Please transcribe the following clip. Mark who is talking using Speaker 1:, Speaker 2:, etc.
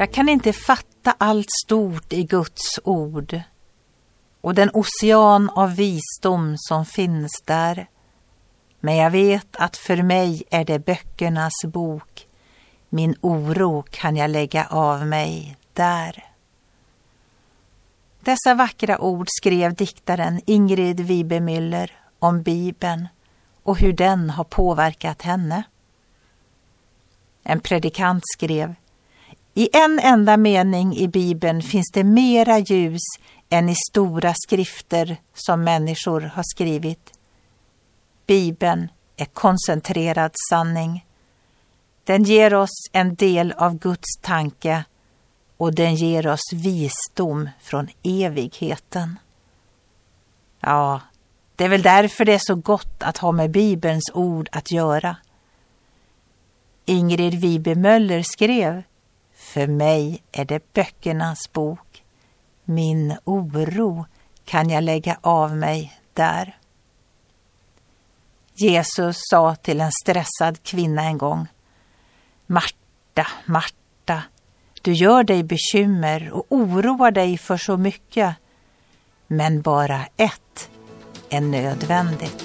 Speaker 1: Jag kan inte fatta allt stort i Guds ord och den ocean av visdom som finns där. Men jag vet att för mig är det böckernas bok. Min oro kan jag lägga av mig där. Dessa vackra ord skrev diktaren Ingrid Wibemüller om Bibeln och hur den har påverkat henne. En predikant skrev i en enda mening i Bibeln finns det mera ljus än i stora skrifter som människor har skrivit. Bibeln är koncentrerad sanning. Den ger oss en del av Guds tanke och den ger oss visdom från evigheten. Ja, det är väl därför det är så gott att ha med Bibelns ord att göra. Ingrid Wibe Möller skrev för mig är det böckernas bok. Min oro kan jag lägga av mig där. Jesus sa till en stressad kvinna en gång Marta, Marta, du gör dig bekymmer och oroar dig för så mycket. Men bara ett är nödvändigt.